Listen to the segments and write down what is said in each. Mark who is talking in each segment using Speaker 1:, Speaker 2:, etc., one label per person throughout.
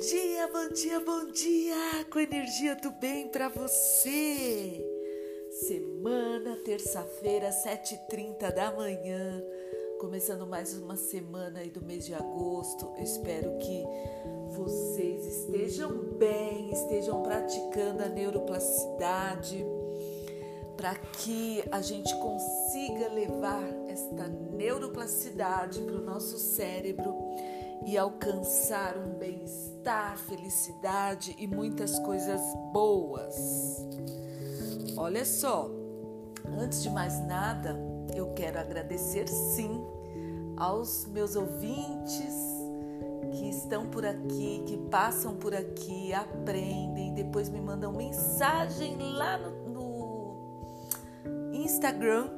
Speaker 1: dia, bom dia, bom dia! Com energia do bem para você! Semana, terça-feira, 7h30 da manhã, começando mais uma semana aí do mês de agosto. Eu espero que vocês estejam bem, estejam praticando a neuroplasticidade para que a gente consiga levar esta neuroplasticidade para o nosso cérebro e alcançar um bem-estar, felicidade e muitas coisas boas. Olha só, antes de mais nada, eu quero agradecer sim aos meus ouvintes que estão por aqui, que passam por aqui, aprendem, depois me mandam mensagem lá no, no Instagram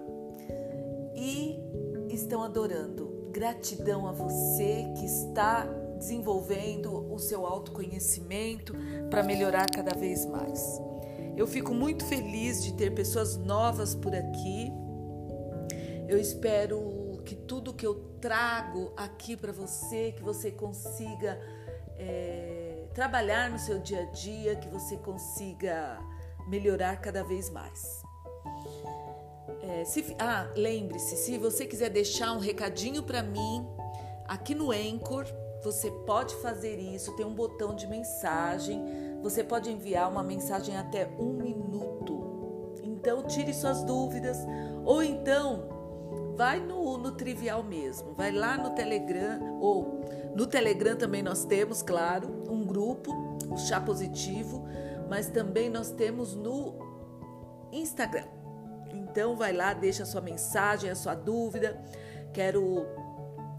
Speaker 1: e estão adorando Gratidão a você que está desenvolvendo o seu autoconhecimento para melhorar cada vez mais. Eu fico muito feliz de ter pessoas novas por aqui. Eu espero que tudo que eu trago aqui para você, que você consiga é, trabalhar no seu dia a dia, que você consiga melhorar cada vez mais. É, se, ah, lembre-se, se você quiser deixar um recadinho para mim aqui no Anchor, você pode fazer isso. Tem um botão de mensagem. Você pode enviar uma mensagem até um minuto. Então tire suas dúvidas ou então vai no, no trivial mesmo. Vai lá no Telegram ou no Telegram também nós temos, claro, um grupo, o Chá Positivo, mas também nós temos no Instagram. Então vai lá, deixa a sua mensagem, a sua dúvida. Quero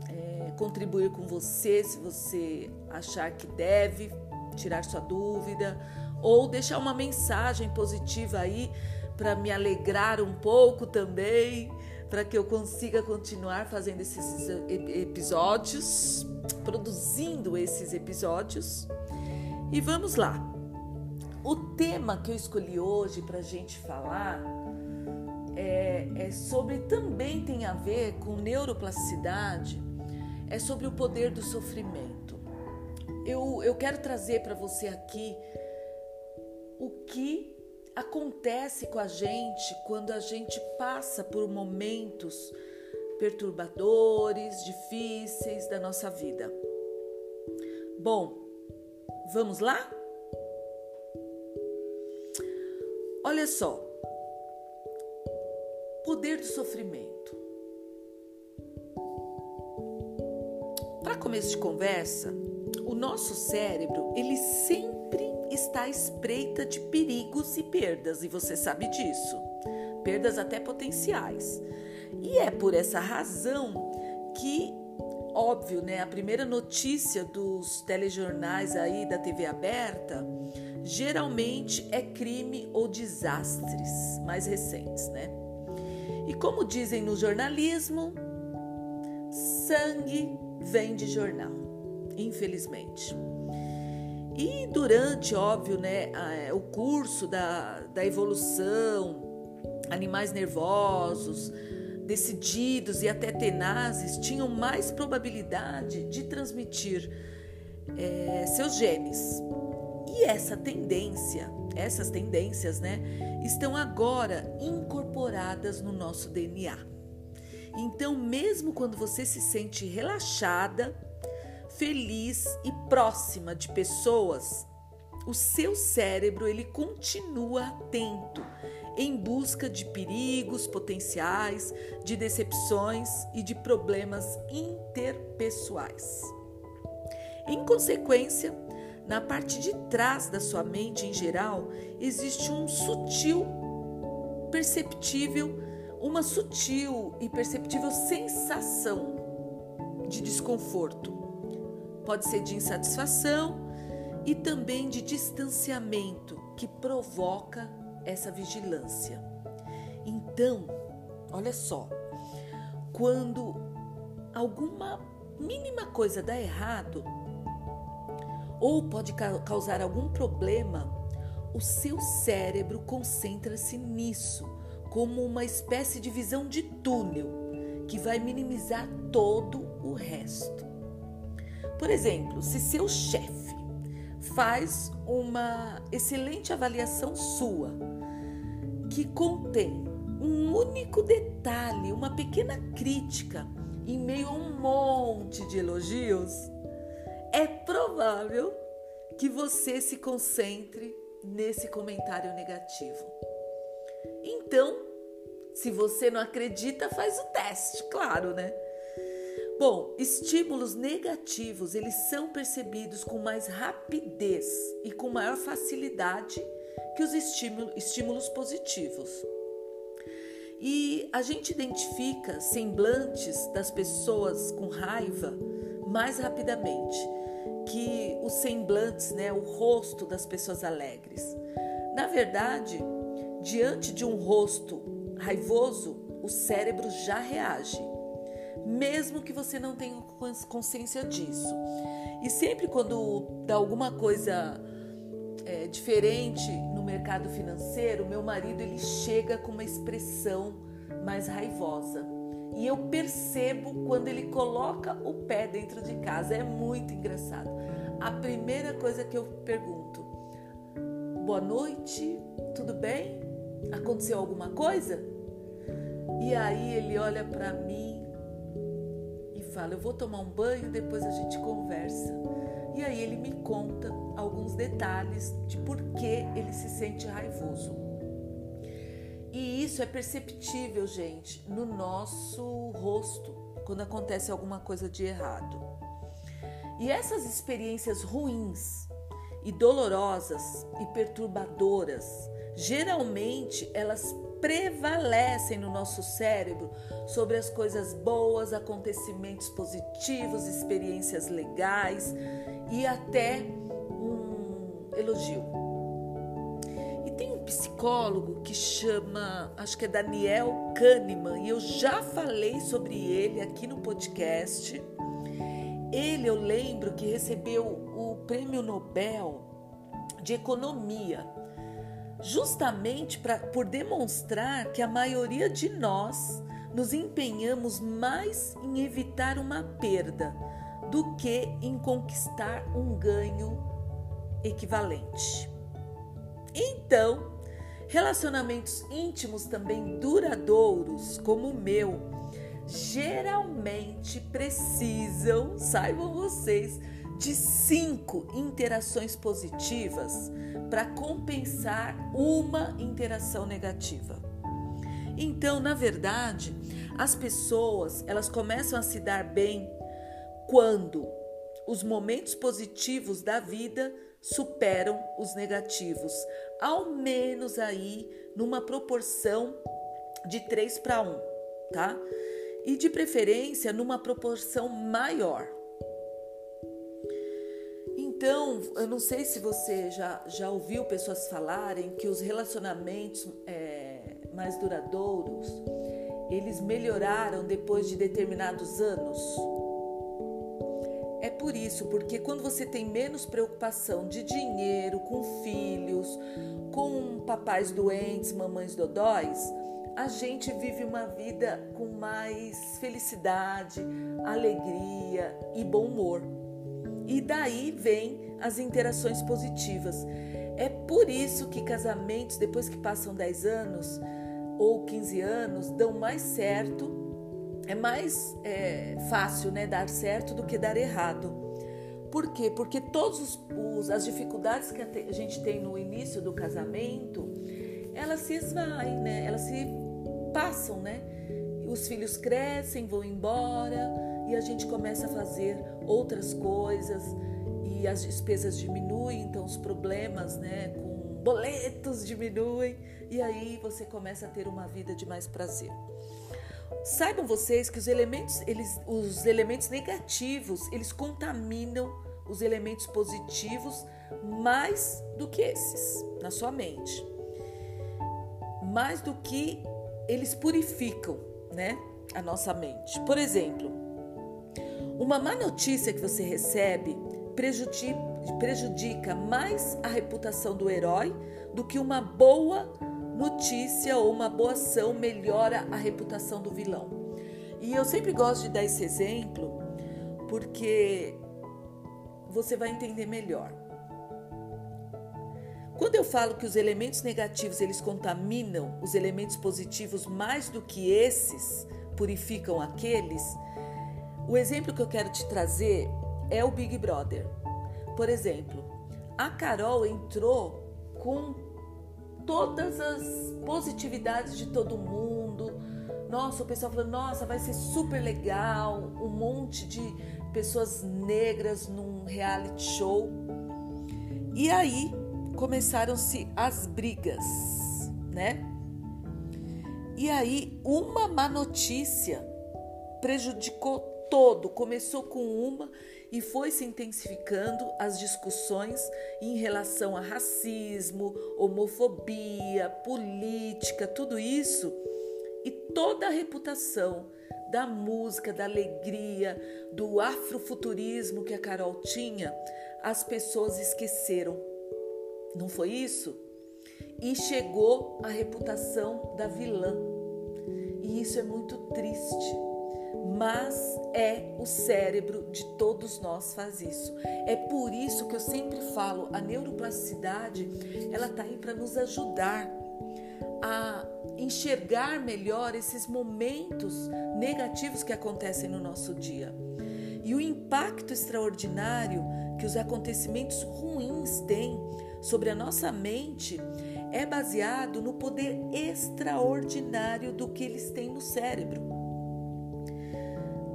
Speaker 1: é, contribuir com você se você achar que deve tirar sua dúvida ou deixar uma mensagem positiva aí para me alegrar um pouco também, para que eu consiga continuar fazendo esses episódios, produzindo esses episódios. E vamos lá. O tema que eu escolhi hoje para a gente falar é, é sobre também tem a ver com neuroplasticidade, é sobre o poder do sofrimento. Eu, eu quero trazer para você aqui o que acontece com a gente quando a gente passa por momentos perturbadores, difíceis da nossa vida. Bom, vamos lá? Olha só, poder do sofrimento. Para começo de conversa, o nosso cérebro, ele sempre está à espreita de perigos e perdas, e você sabe disso. Perdas até potenciais. E é por essa razão que, óbvio, né, a primeira notícia dos telejornais aí da TV aberta geralmente é crime ou desastres mais recentes, né? E como dizem no jornalismo, sangue vem de jornal, infelizmente. E durante, óbvio, né, o curso da, da evolução, animais nervosos, decididos e até tenazes tinham mais probabilidade de transmitir é, seus genes. E essa tendência, essas tendências, né, estão agora incorporadas no nosso DNA. Então, mesmo quando você se sente relaxada, feliz e próxima de pessoas, o seu cérebro ele continua atento em busca de perigos potenciais, de decepções e de problemas interpessoais. Em consequência, na parte de trás da sua mente em geral, existe um sutil, perceptível, uma sutil e perceptível sensação de desconforto. Pode ser de insatisfação e também de distanciamento que provoca essa vigilância. Então, olha só, quando alguma mínima coisa dá errado, ou pode causar algum problema, o seu cérebro concentra-se nisso, como uma espécie de visão de túnel que vai minimizar todo o resto. Por exemplo, se seu chefe faz uma excelente avaliação sua, que contém um único detalhe, uma pequena crítica em meio a um monte de elogios, é provável que você se concentre nesse comentário negativo. Então, se você não acredita, faz o teste, claro, né? Bom, estímulos negativos, eles são percebidos com mais rapidez e com maior facilidade que os estímulos positivos. E a gente identifica semblantes das pessoas com raiva mais rapidamente que os semblantes, né, o rosto das pessoas alegres. Na verdade, diante de um rosto raivoso, o cérebro já reage, mesmo que você não tenha consciência disso. E sempre quando dá alguma coisa é, diferente no mercado financeiro, meu marido ele chega com uma expressão mais raivosa. E eu percebo quando ele coloca o pé dentro de casa. É muito engraçado. A primeira coisa que eu pergunto: Boa noite, tudo bem? Aconteceu alguma coisa? E aí ele olha para mim e fala: Eu vou tomar um banho, depois a gente conversa. E aí ele me conta alguns detalhes de por que ele se sente raivoso. E isso é perceptível, gente, no nosso rosto, quando acontece alguma coisa de errado. E essas experiências ruins e dolorosas e perturbadoras, geralmente elas prevalecem no nosso cérebro sobre as coisas boas, acontecimentos positivos, experiências legais e até um elogio psicólogo que chama, acho que é Daniel Kahneman, e eu já falei sobre ele aqui no podcast. Ele, eu lembro que recebeu o Prêmio Nobel de Economia, justamente pra, por demonstrar que a maioria de nós nos empenhamos mais em evitar uma perda do que em conquistar um ganho equivalente. Então, Relacionamentos íntimos também duradouros, como o meu, geralmente precisam, saibam vocês, de cinco interações positivas para compensar uma interação negativa. Então, na verdade, as pessoas elas começam a se dar bem quando os momentos positivos da vida superam os negativos, ao menos aí numa proporção de 3 para 1, tá? E de preferência numa proporção maior. Então, eu não sei se você já, já ouviu pessoas falarem que os relacionamentos é, mais duradouros eles melhoraram depois de determinados anos. É por isso, porque quando você tem menos preocupação de dinheiro, com filhos, com papais doentes, mamães dodóis, a gente vive uma vida com mais felicidade, alegria e bom humor. E daí vem as interações positivas. É por isso que casamentos, depois que passam 10 anos ou 15 anos, dão mais certo é mais é, fácil né, dar certo do que dar errado. Por quê? Porque todas as dificuldades que a gente tem no início do casamento, elas se esvaem, né? Elas se passam, né? Os filhos crescem, vão embora e a gente começa a fazer outras coisas e as despesas diminuem, então os problemas, né, com boletos diminuem e aí você começa a ter uma vida de mais prazer. Saibam vocês que os elementos, eles, os elementos negativos, eles contaminam os elementos positivos mais do que esses na sua mente. Mais do que eles purificam, né, a nossa mente. Por exemplo, uma má notícia que você recebe prejudica, mais a reputação do herói do que uma boa notícia ou uma boa ação melhora a reputação do vilão. E eu sempre gosto de dar esse exemplo porque você vai entender melhor. quando eu falo que os elementos negativos eles contaminam os elementos positivos mais do que esses purificam aqueles, o exemplo que eu quero te trazer é o Big Brother. Por exemplo, a Carol entrou com todas as positividades de todo mundo. Nossa, o pessoal falando, nossa, vai ser super legal, um monte de pessoas negras num reality show. E aí começaram-se as brigas, né? E aí uma má notícia prejudicou todo. Começou com uma e foi se intensificando as discussões em relação a racismo, homofobia, política, tudo isso e toda a reputação da música, da alegria, do afrofuturismo que a Carol tinha, as pessoas esqueceram. Não foi isso? E chegou a reputação da vilã. E isso é muito triste mas é o cérebro de todos nós faz isso. É por isso que eu sempre falo, a neuroplasticidade, ela tá aí para nos ajudar a enxergar melhor esses momentos negativos que acontecem no nosso dia. E o impacto extraordinário que os acontecimentos ruins têm sobre a nossa mente é baseado no poder extraordinário do que eles têm no cérebro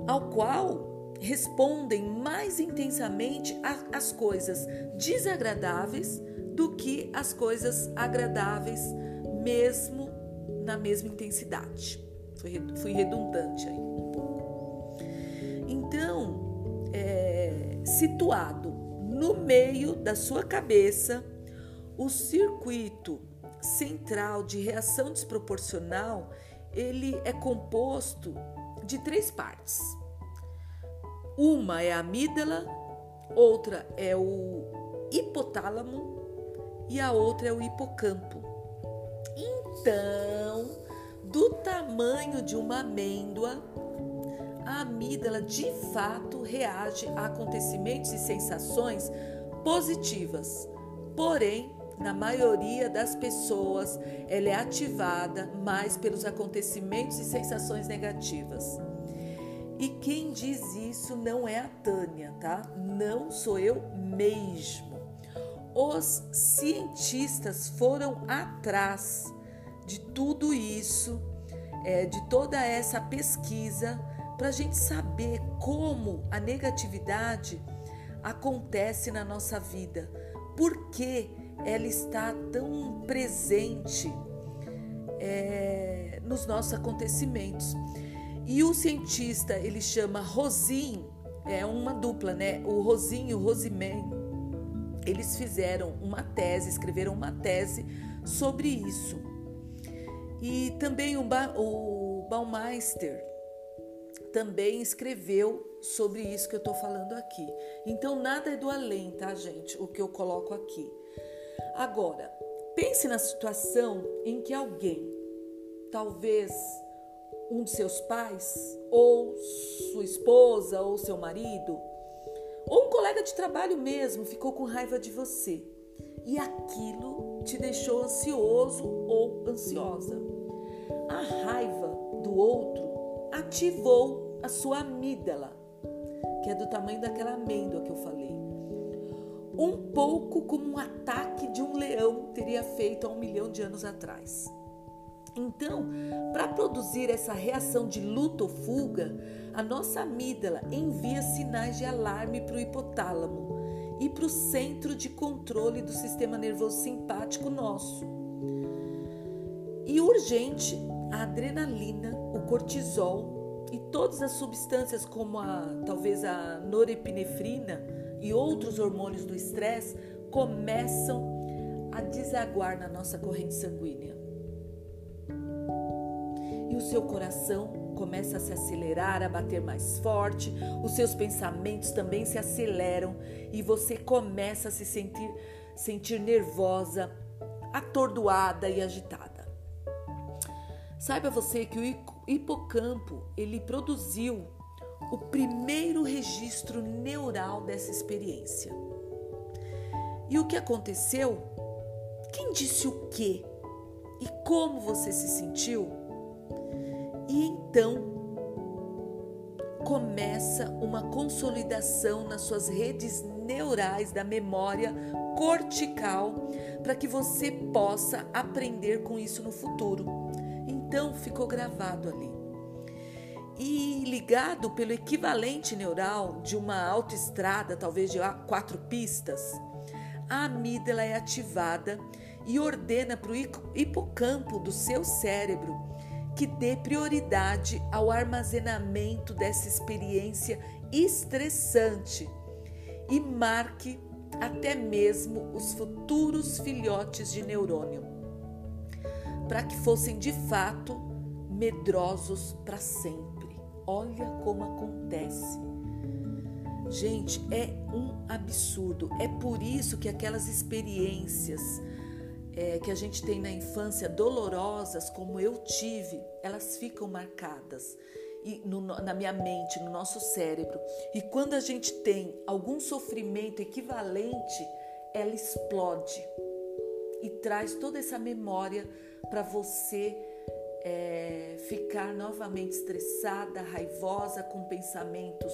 Speaker 1: ao qual respondem mais intensamente às coisas desagradáveis do que as coisas agradáveis, mesmo na mesma intensidade. Fui redundante aí um pouco. Então, é, situado no meio da sua cabeça, o circuito central de reação desproporcional ele é composto de três partes. Uma é a amígdala, outra é o hipotálamo e a outra é o hipocampo. Então, do tamanho de uma amêndoa, a amígdala de fato reage a acontecimentos e sensações positivas. Porém, na maioria das pessoas, ela é ativada mais pelos acontecimentos e sensações negativas. E quem diz isso não é a Tânia, tá? Não sou eu mesmo. Os cientistas foram atrás de tudo isso, é, de toda essa pesquisa, para a gente saber como a negatividade acontece na nossa vida, por que ela está tão presente é, nos nossos acontecimentos. E o cientista, ele chama Rosin, é uma dupla, né? O Rosin e o Rosiman, eles fizeram uma tese, escreveram uma tese sobre isso. E também o, ba o Baumeister também escreveu sobre isso que eu estou falando aqui. Então, nada é do além, tá, gente? O que eu coloco aqui. Agora, pense na situação em que alguém, talvez um de seus pais, ou sua esposa, ou seu marido, ou um colega de trabalho mesmo, ficou com raiva de você e aquilo te deixou ansioso ou ansiosa. A raiva do outro ativou a sua amígdala, que é do tamanho daquela amêndoa que eu falei um pouco como um ataque de um teria feito há um milhão de anos atrás. Então, para produzir essa reação de luta ou fuga, a nossa amígdala envia sinais de alarme para o hipotálamo e para o centro de controle do sistema nervoso simpático nosso. E urgente, a adrenalina, o cortisol e todas as substâncias como a talvez a norepinefrina e outros hormônios do estresse começam a desaguar na nossa corrente sanguínea. E o seu coração começa a se acelerar, a bater mais forte, os seus pensamentos também se aceleram e você começa a se sentir, sentir nervosa, atordoada e agitada. Saiba você que o hipocampo, ele produziu o primeiro registro neural dessa experiência. E o que aconteceu Quem disse o quê? E como você se sentiu? E então começa uma consolidação nas suas redes neurais da memória cortical para que você possa aprender com isso no futuro. Então ficou gravado ali. E ligado pelo equivalente neural de uma autoestrada, talvez de quatro pistas, a amígdala é ativada e ordena para o hipocampo do seu cérebro que dê prioridade ao armazenamento dessa experiência estressante e marque até mesmo os futuros filhotes de neurônio, para que fossem de fato medrosos para sempre. Olha como acontece. Gente, é um absurdo. É por isso que aquelas experiências é, que a gente tem na infância dolorosas, como eu tive, elas ficam marcadas e no, na minha mente, no nosso cérebro. E quando a gente tem algum sofrimento equivalente, ela explode e traz toda essa memória para você é, ficar novamente estressada, raivosa, com pensamentos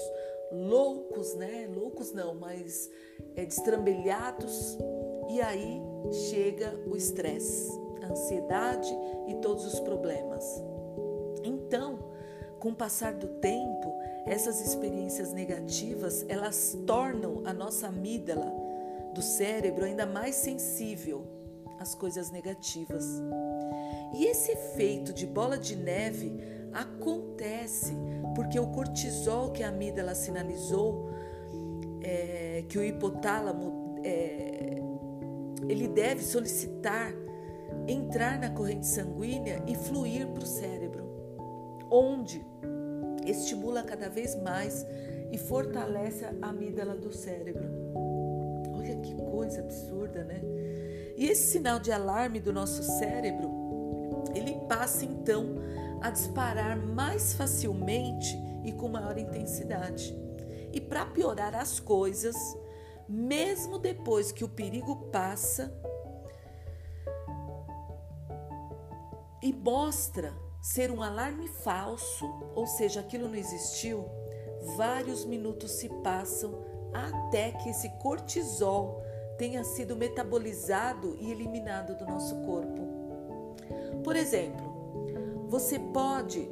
Speaker 1: loucos, né? Loucos não, mas é, destrambelhados. E aí chega o estresse, a ansiedade e todos os problemas. Então, com o passar do tempo, essas experiências negativas, elas tornam a nossa amígdala do cérebro ainda mais sensível às coisas negativas. E esse efeito de bola de neve acontece porque o cortisol que a amígdala sinalizou, é, que o hipotálamo é, ele deve solicitar entrar na corrente sanguínea e fluir para o cérebro, onde estimula cada vez mais e fortalece a amígdala do cérebro. Olha que coisa absurda, né? E esse sinal de alarme do nosso cérebro, ele passa então a disparar mais facilmente e com maior intensidade. E para piorar as coisas, mesmo depois que o perigo passa e mostra ser um alarme falso, ou seja, aquilo não existiu, vários minutos se passam até que esse cortisol tenha sido metabolizado e eliminado do nosso corpo. Por exemplo, você pode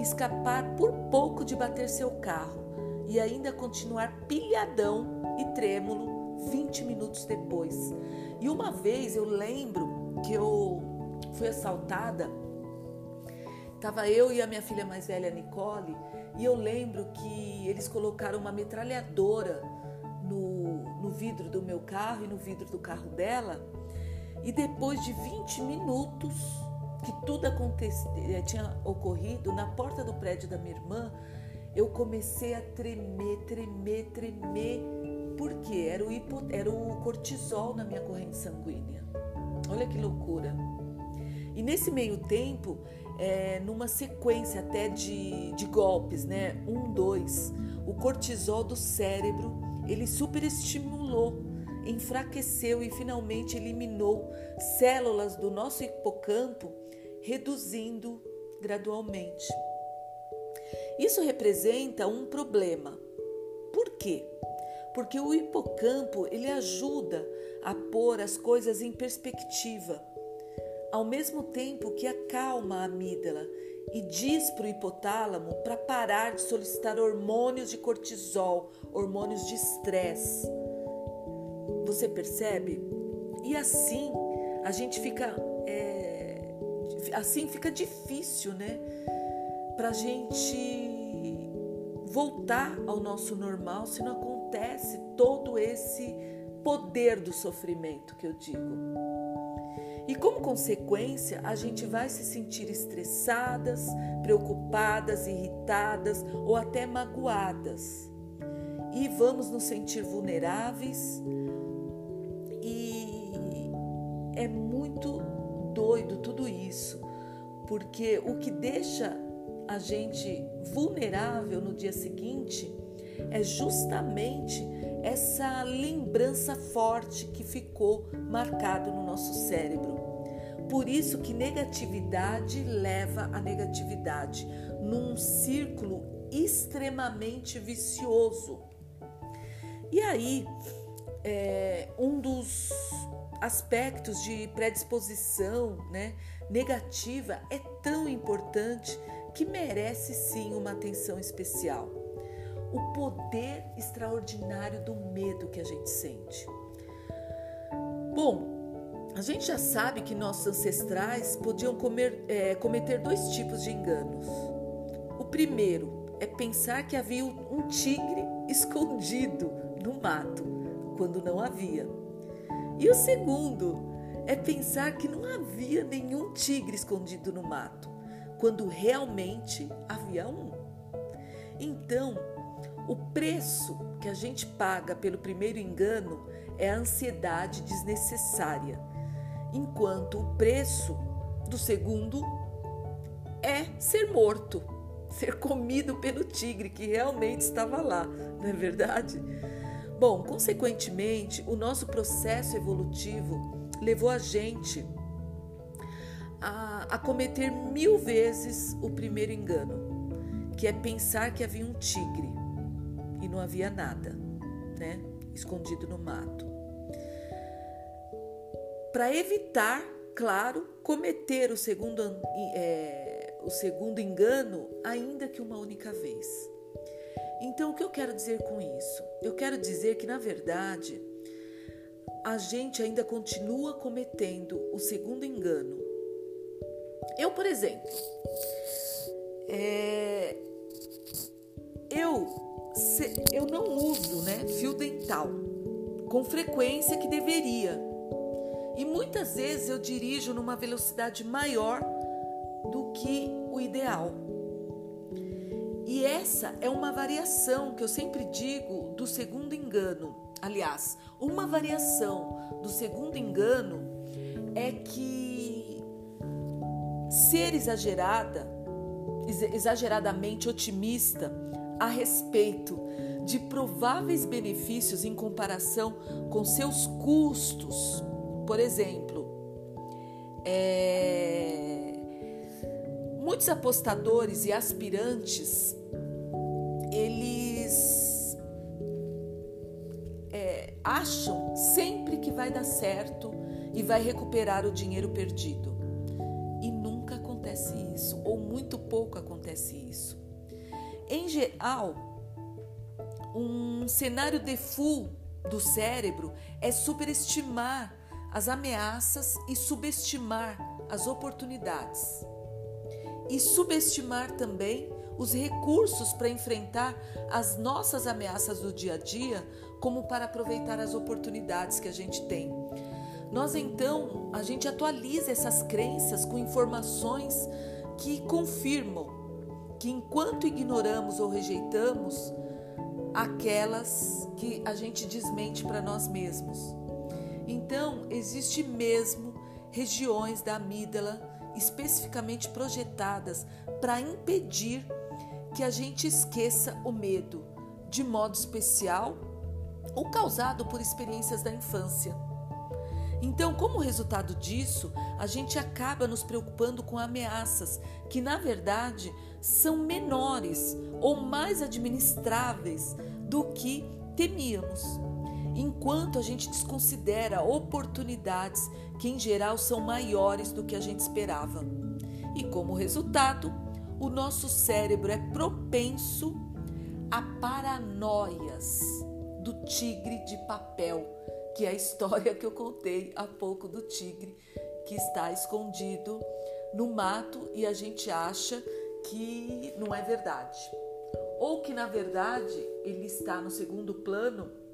Speaker 1: escapar por pouco de bater seu carro e ainda continuar pilhadão e trêmulo 20 minutos depois. E uma vez eu lembro que eu fui assaltada, estava eu e a minha filha mais velha, Nicole, e eu lembro que eles colocaram uma metralhadora no, no vidro do meu carro e no vidro do carro dela. E depois de 20 minutos que tudo eh, tinha ocorrido, na porta do prédio da minha irmã, eu comecei a tremer, tremer, tremer porque era o, hipo, era o cortisol na minha corrente sanguínea. Olha que loucura. E nesse meio tempo, é, numa sequência até de, de golpes, né? Um, dois, o cortisol do cérebro ele superestimulou, enfraqueceu e finalmente eliminou células do nosso hipocampo, reduzindo gradualmente. Isso representa um problema. Por quê? porque o hipocampo ele ajuda a pôr as coisas em perspectiva, ao mesmo tempo que acalma a amígdala e diz para o hipotálamo para parar de solicitar hormônios de cortisol, hormônios de estresse. Você percebe? E assim a gente fica é, assim fica difícil, né? Para a gente voltar ao nosso normal se não acontece todo esse poder do sofrimento que eu digo. E como consequência, a gente vai se sentir estressadas, preocupadas, irritadas ou até magoadas. E vamos nos sentir vulneráveis. E é muito doido tudo isso, porque o que deixa a gente vulnerável no dia seguinte é justamente essa lembrança forte que ficou marcado no nosso cérebro. Por isso que negatividade leva a negatividade num círculo extremamente vicioso. E aí, é, um dos aspectos de predisposição né, negativa é tão importante que merece sim uma atenção especial. O poder extraordinário do medo que a gente sente. Bom, a gente já sabe que nossos ancestrais podiam comer, é, cometer dois tipos de enganos. O primeiro é pensar que havia um tigre escondido no mato, quando não havia. E o segundo é pensar que não havia nenhum tigre escondido no mato, quando realmente havia um. Então, o preço que a gente paga pelo primeiro engano é a ansiedade desnecessária, enquanto o preço do segundo é ser morto, ser comido pelo tigre que realmente estava lá, não é verdade? Bom, consequentemente, o nosso processo evolutivo levou a gente a, a cometer mil vezes o primeiro engano, que é pensar que havia um tigre e não havia nada, né? Escondido no mato. Para evitar, claro, cometer o segundo, é, o segundo engano, ainda que uma única vez. Então, o que eu quero dizer com isso? Eu quero dizer que, na verdade, a gente ainda continua cometendo o segundo engano. Eu, por exemplo, é, eu, eu não uso né, fio dental com frequência que deveria. E muitas vezes eu dirijo numa velocidade maior do que o ideal. E essa é uma variação que eu sempre digo do segundo engano. Aliás, uma variação do segundo engano é que ser exagerada, exageradamente otimista a respeito de prováveis benefícios em comparação com seus custos. Por exemplo, é Muitos apostadores e aspirantes, eles é, acham sempre que vai dar certo e vai recuperar o dinheiro perdido. Pouco acontece isso. Em geral, um cenário default do cérebro é superestimar as ameaças e subestimar as oportunidades e subestimar também os recursos para enfrentar as nossas ameaças do dia a dia, como para aproveitar as oportunidades que a gente tem. Nós então, a gente atualiza essas crenças com informações que confirmam que enquanto ignoramos ou rejeitamos aquelas que a gente desmente para nós mesmos. Então, existe mesmo regiões da amígdala especificamente projetadas para impedir que a gente esqueça o medo, de modo especial ou causado por experiências da infância. Então, como resultado disso, a gente acaba nos preocupando com ameaças que, na verdade, são menores ou mais administráveis do que temíamos enquanto a gente desconsidera oportunidades que em geral são maiores do que a gente esperava. E como resultado, o nosso cérebro é propenso a paranoias do tigre de papel, que é a história que eu contei há pouco do tigre que está escondido no mato e a gente acha que não é verdade. Ou que na verdade ele está no segundo plano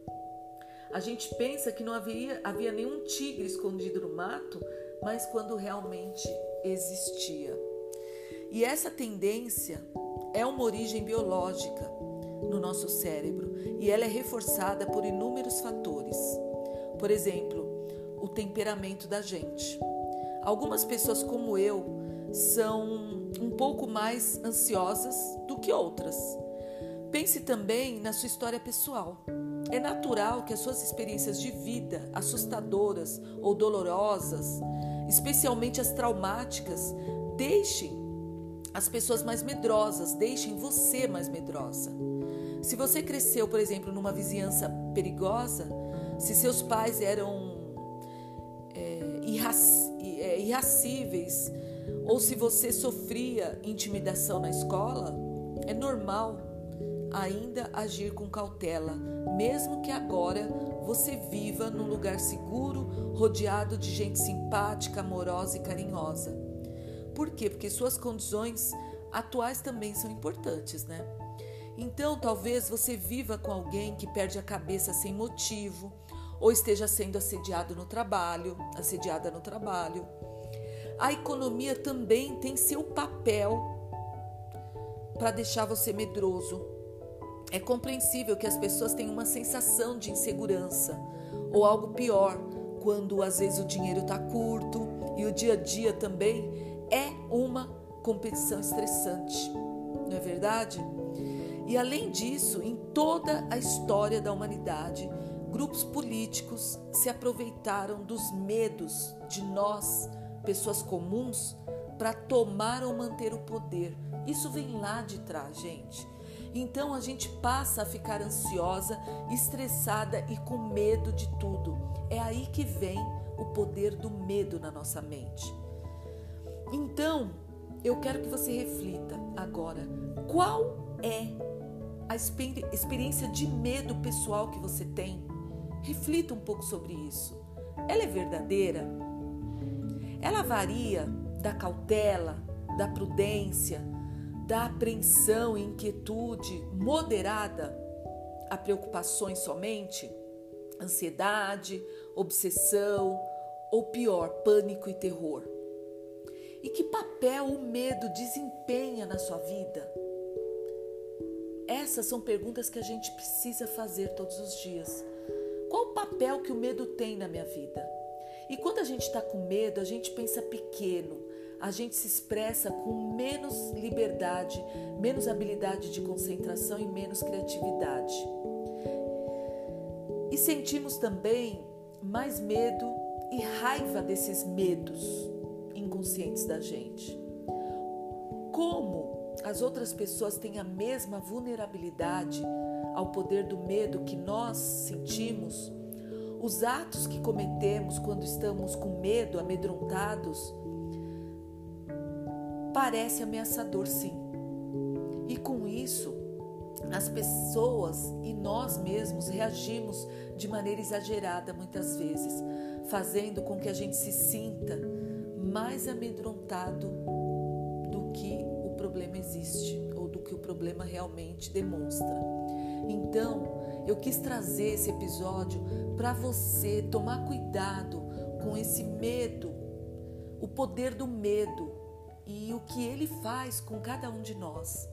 Speaker 1: a gente pensa que não havia, havia nenhum tigre escondido no mato, mas quando realmente existia. E essa tendência é uma origem biológica no nosso cérebro e ela é reforçada por inúmeros fatores. Por exemplo, o temperamento da gente. Algumas pessoas, como eu, são um pouco mais ansiosas do que outras. Pense também na sua história pessoal. É natural que as suas experiências de vida, assustadoras ou dolorosas, especialmente as traumáticas, deixem as pessoas mais medrosas, deixem você mais medrosa. Se você cresceu, por exemplo, numa vizinhança perigosa, se seus pais eram é, é, irracíveis, ou se você sofria intimidação na escola, é normal ainda agir com cautela, mesmo que agora você viva num lugar seguro, rodeado de gente simpática, amorosa e carinhosa. Por quê? Porque suas condições atuais também são importantes, né? Então, talvez você viva com alguém que perde a cabeça sem motivo, ou esteja sendo assediado no trabalho, assediada no trabalho. A economia também tem seu papel para deixar você medroso. É compreensível que as pessoas tenham uma sensação de insegurança ou algo pior, quando às vezes o dinheiro está curto e o dia a dia também é uma competição estressante, não é verdade? E além disso, em toda a história da humanidade, grupos políticos se aproveitaram dos medos de nós, pessoas comuns, para tomar ou manter o poder. Isso vem lá de trás, gente. Então a gente passa a ficar ansiosa, estressada e com medo de tudo. É aí que vem o poder do medo na nossa mente. Então, eu quero que você reflita agora: qual é a experiência de medo pessoal que você tem? Reflita um pouco sobre isso. Ela é verdadeira? Ela varia da cautela, da prudência, da apreensão e inquietude moderada a preocupações somente? Ansiedade, obsessão ou pior, pânico e terror? E que papel o medo desempenha na sua vida? Essas são perguntas que a gente precisa fazer todos os dias. O papel que o medo tem na minha vida? E quando a gente está com medo, a gente pensa pequeno, a gente se expressa com menos liberdade, menos habilidade de concentração e menos criatividade. E sentimos também mais medo e raiva desses medos inconscientes da gente. Como as outras pessoas têm a mesma vulnerabilidade ao poder do medo que nós sentimos, os atos que cometemos quando estamos com medo, amedrontados, parece ameaçador sim. E com isso, as pessoas e nós mesmos reagimos de maneira exagerada muitas vezes, fazendo com que a gente se sinta mais amedrontado do que problema existe ou do que o problema realmente demonstra. Então, eu quis trazer esse episódio para você tomar cuidado com esse medo, o poder do medo e o que ele faz com cada um de nós.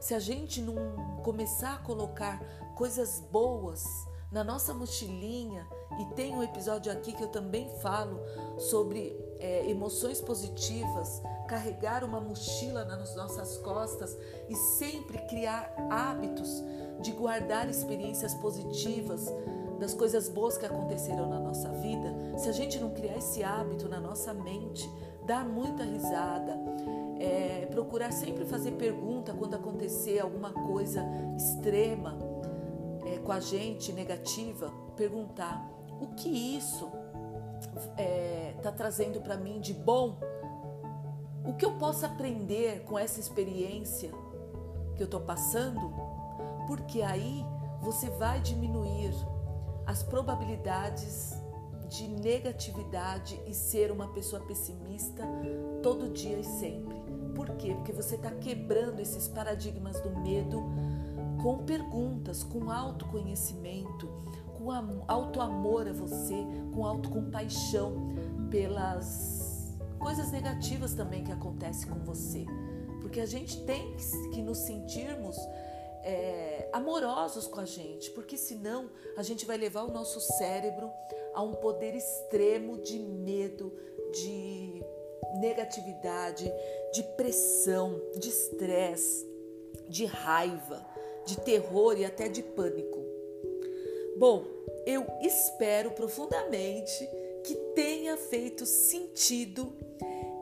Speaker 1: Se a gente não começar a colocar coisas boas na nossa mochilinha, e tem um episódio aqui que eu também falo sobre é, emoções positivas, carregar uma mochila nas nossas costas e sempre criar hábitos de guardar experiências positivas das coisas boas que aconteceram na nossa vida, se a gente não criar esse hábito na nossa mente, dar muita risada, é, procurar sempre fazer pergunta quando acontecer alguma coisa extrema é, com a gente, negativa, perguntar o que isso está é, tá trazendo para mim de bom o que eu posso aprender com essa experiência que eu estou passando, porque aí você vai diminuir as probabilidades de negatividade e ser uma pessoa pessimista todo dia e sempre. Por quê? Porque você está quebrando esses paradigmas do medo com perguntas, com autoconhecimento, com alto amor a você, com autocompaixão pelas coisas negativas também que acontecem com você. Porque a gente tem que nos sentirmos é, amorosos com a gente, porque senão a gente vai levar o nosso cérebro a um poder extremo de medo, de negatividade, de pressão, de estresse, de raiva, de terror e até de pânico. Bom, eu espero profundamente que tenha feito sentido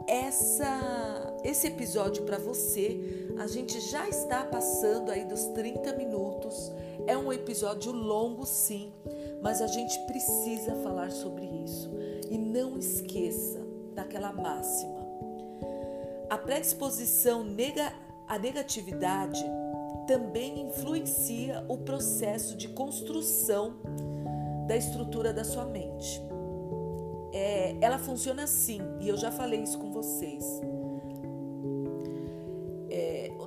Speaker 1: essa esse episódio para você. A gente já está passando aí dos 30 minutos. É um episódio longo, sim, mas a gente precisa falar sobre isso. E não esqueça daquela máxima. A predisposição nega, à negatividade também influencia o processo de construção da estrutura da sua mente. É, ela funciona assim, e eu já falei isso com vocês.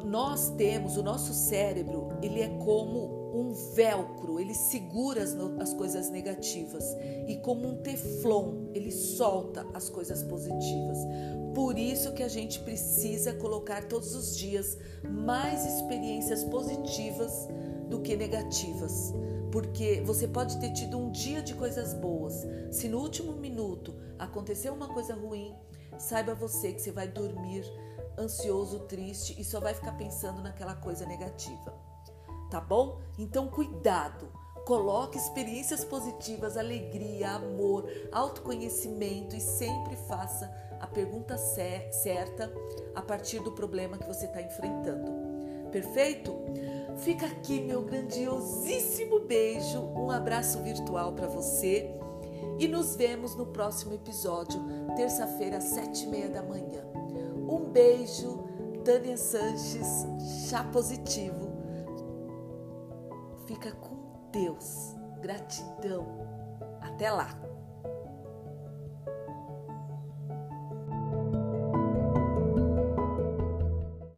Speaker 1: Nós temos, o nosso cérebro, ele é como um velcro, ele segura as, as coisas negativas e como um teflon, ele solta as coisas positivas. Por isso que a gente precisa colocar todos os dias mais experiências positivas do que negativas. Porque você pode ter tido um dia de coisas boas. Se no último minuto aconteceu uma coisa ruim, saiba você que você vai dormir ansioso, triste e só vai ficar pensando naquela coisa negativa. Tá bom? Então cuidado. Coloque experiências positivas, alegria, amor, autoconhecimento e sempre faça a pergunta certa a partir do problema que você está enfrentando. Perfeito? Fica aqui meu grandiosíssimo beijo, um abraço virtual para você e nos vemos no próximo episódio, terça-feira, sete e meia da manhã. Um beijo, Tânia Sanches, chá positivo. Fica com Deus. Gratidão. Até lá.